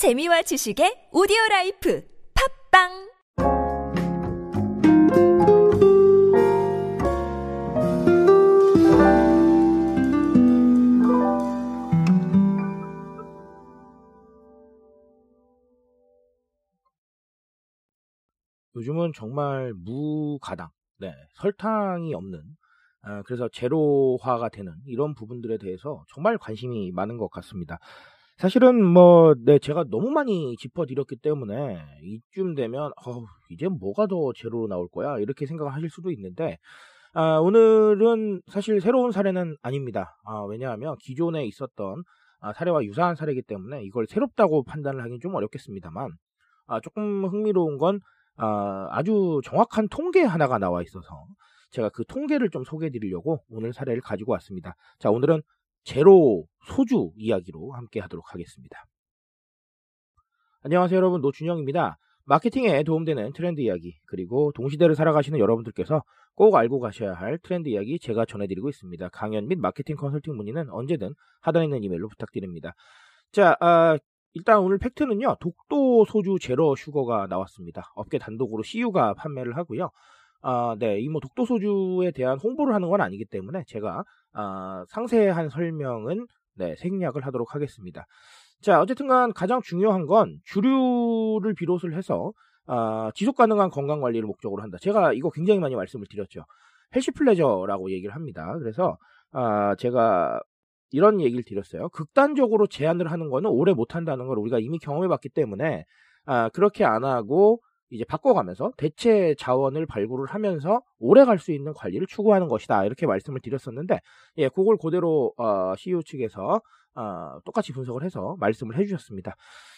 재미와 지식의 오디오 라이프 팟빵 요즘은 정말 무가당, 네, 설탕이 없는, 아, 그래서 제로화가 되는 이런 부분들에 대해서 정말 관심이 많은 것 같습니다. 사실은 뭐, 네, 제가 너무 많이 짚어드렸기 때문에 이쯤 되면, 어, 이제 뭐가 더 제로로 나올 거야? 이렇게 생각을 하실 수도 있는데, 아, 오늘은 사실 새로운 사례는 아닙니다. 아, 왜냐하면 기존에 있었던 아, 사례와 유사한 사례이기 때문에 이걸 새롭다고 판단을 하긴 좀 어렵겠습니다만, 아, 조금 흥미로운 건 아, 아주 정확한 통계 하나가 나와 있어서 제가 그 통계를 좀 소개해 드리려고 오늘 사례를 가지고 왔습니다. 자, 오늘은 제로 소주 이야기로 함께 하도록 하겠습니다. 안녕하세요, 여러분. 노준영입니다. 마케팅에 도움되는 트렌드 이야기, 그리고 동시대를 살아가시는 여러분들께서 꼭 알고 가셔야 할 트렌드 이야기 제가 전해드리고 있습니다. 강연 및 마케팅 컨설팅 문의는 언제든 하단에 있는 이메일로 부탁드립니다. 자, 아, 일단 오늘 팩트는요. 독도 소주 zero sugar가 나왔습니다. 업계 단독으로 CU가 판매를 하고요. 아, 네, 이 뭐 독도 소주에 대한 홍보를 하는 건 아니기 때문에 제가 아, 상세한 설명은 네, 생략을 하도록 하겠습니다. 자, 어쨌든간 가장 중요한 건 주류를 비롯을 해서 아, 지속 가능한 건강 관리를 목적으로 한다. 제가 이거 굉장히 많이 말씀을 드렸죠. 헬시 플레저라고 얘기를 합니다. 그래서 아, 제가 이런 얘기를 드렸어요. 극단적으로 제한을 하는 거는 오래 못 한다는 걸 우리가 이미 경험해 봤기 때문에 아, 그렇게 안 하고 이제 바꿔가면서 대체 자원을 발굴을 하면서 오래 갈 수 있는 관리를 추구하는 것이다. 이렇게 말씀을 드렸었는데, 예, 그걸 그대로, 어, CEO 측에서, 어, 똑같이 분석을 해서 말씀을 해주셨습니다.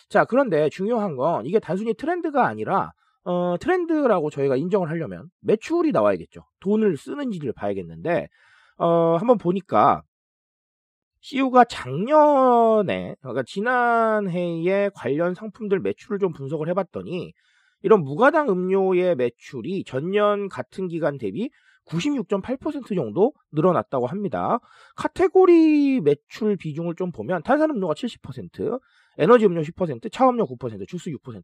자, 그런데 중요한 건 이게 단순히 트렌드가 아니라, 어, 트렌드라고 저희가 인정을 하려면 매출이 나와야겠죠. 돈을 쓰는지를 봐야겠는데, 어, 한번 보니까, CU가 작년에, 그러니까 지난해에 관련 상품들 매출을 좀 분석을 해봤더니, 이런 무가당 음료의 매출이 전년 같은 기간 대비 96.8% 정도 늘어났다고 합니다. 카테고리 매출 비중을 좀 보면 탄산음료가 70%, 에너지 음료 10%, 차음료 9%, 주스 6%.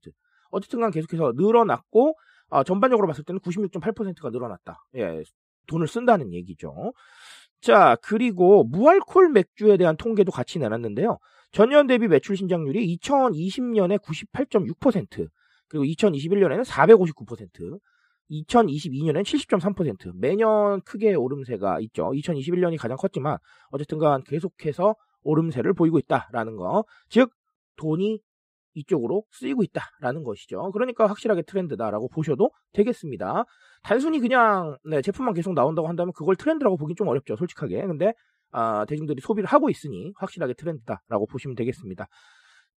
어쨌든 간 계속해서 늘어났고 어, 전반적으로 봤을 때는 96.8%가 늘어났다. 예, 돈을 쓴다는 얘기죠. 자, 그리고 무알콜 맥주에 대한 통계도 같이 내놨는데요. 전년 대비 매출 신장률이 2020년에 98.6%, 그리고 2021년에는 459%, 2022년에는 70.3%. 매년 크게 오름세가 있죠. 2021년이 가장 컸지만 어쨌든간 계속해서 오름세를 보이고 있다라는 거. 즉 돈이 이쪽으로 쓰이고 있다라는 것이죠. 그러니까 확실하게 트렌드다라고 보셔도 되겠습니다. 단순히 그냥 네, 제품만 계속 나온다고 한다면 그걸 트렌드라고 보긴 좀 어렵죠. 솔직하게. 근데 아, 대중들이 소비를 하고 있으니 확실하게 트렌드다라고 보시면 되겠습니다.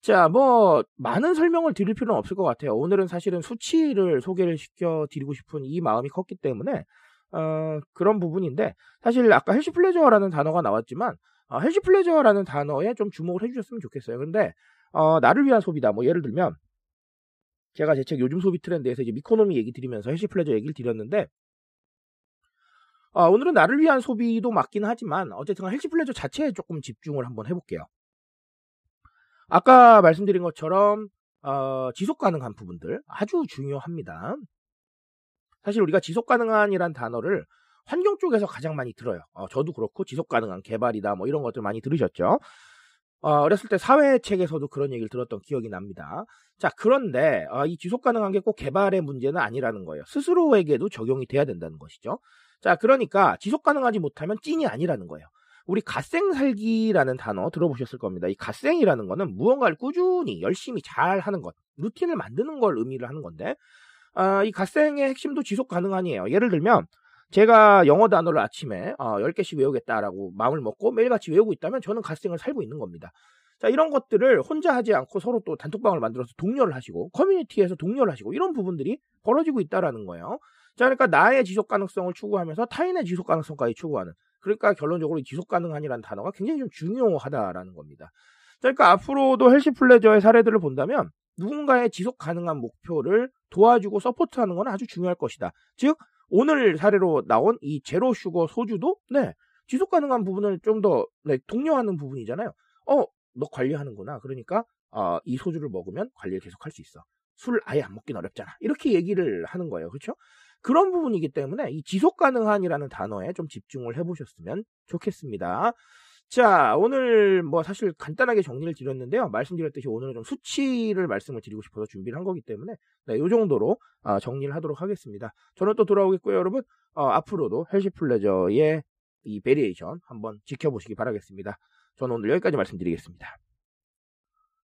자, 뭐 많은 설명을 드릴 필요는 없을 것 같아요. 오늘은 사실은 수치를 소개를 시켜 드리고 싶은 이 마음이 컸기 때문에 어, 그런 부분인데 사실 아까 healthy pleasure라는 단어가 나왔지만 어, healthy pleasure라는 단어에 좀 주목을 해주셨으면 좋겠어요. 근데 어, 나를 위한 소비다. 뭐 예를 들면 제가 제 책 요즘 소비 트렌드에서 이제 me-conomy 얘기 드리면서 healthy pleasure 얘기를 드렸는데 어, 오늘은 나를 위한 소비도 맞긴 하지만 어쨌든 healthy pleasure 자체에 조금 집중을 한번 해볼게요. 아까 말씀드린 것처럼 어, 지속 가능한 부분들 아주 중요합니다. 사실 우리가 지속 가능한이란 단어를 환경 쪽에서 가장 많이 들어요. 어, 저도 그렇고 지속 가능한 개발이다 뭐 이런 것들 많이 들으셨죠. 어, 어렸을 때 사회 책에서도 그런 얘기를 들었던 기억이 납니다. 자, 그런데 어, 이 지속 가능한 게 꼭 개발의 문제는 아니라는 거예요. 스스로에게도 적용이 돼야 된다는 것이죠. 자, 그러니까 지속 가능하지 못하면 찐이 아니라는 거예요. 우리 갓생 살기라는 단어 들어보셨을 겁니다. 이 갓생이라는 거는 무언가를 꾸준히 열심히 잘 하는 것, 루틴을 만드는 걸 의미를 하는 건데, 아, 이 갓생의 핵심도 지속 가능한이에요. 예를 들면, 제가 영어 단어를 아침에 어, 10개씩 외우겠다라고 마음을 먹고 매일같이 외우고 있다면 저는 갓생을 살고 있는 겁니다. 자, 이런 것들을 혼자 하지 않고 서로 또 단톡방을 만들어서 독려를 하시고, 커뮤니티에서 독려를 하시고, 이런 부분들이 벌어지고 있다라는 거예요. 자, 그러니까 나의 지속 가능성을 추구하면서 타인의 지속 가능성까지 추구하는. 그러니까 결론적으로 지속 가능한이라는 단어가 굉장히 좀 중요하다라는 겁니다. 자, 그러니까 앞으로도 healthy pleasure의 사례들을 본다면 누군가의 지속 가능한 목표를 도와주고 support하는 건 아주 중요할 것이다. 즉 오늘 사례로 나온 이 zero sugar 소주도 네 지속 가능한 부분을 좀더 네, 독려하는 부분이잖아요. 어, 너 관리하는구나. 그러니까 어, 이 소주를 먹으면 관리를 계속할 수 있어. 술 아예 안 먹긴 어렵잖아. 이렇게 얘기를 하는 거예요. 그렇죠? 그런 부분이기 때문에 이 지속 가능한이라는 단어에 좀 집중을 해보셨으면 좋겠습니다. 자, 오늘 뭐 사실 간단하게 정리를 드렸는데요. 말씀드렸듯이 오늘은 좀 수치를 말씀을 드리고 싶어서 준비를 한 거기 때문에 네, 이 정도로 어, 정리를 하도록 하겠습니다. 저는 또 돌아오겠고요, 여러분. 어, 앞으로도 healthy pleasure의 이 variation 한번 지켜보시기 바라겠습니다. 저는 오늘 여기까지 말씀드리겠습니다.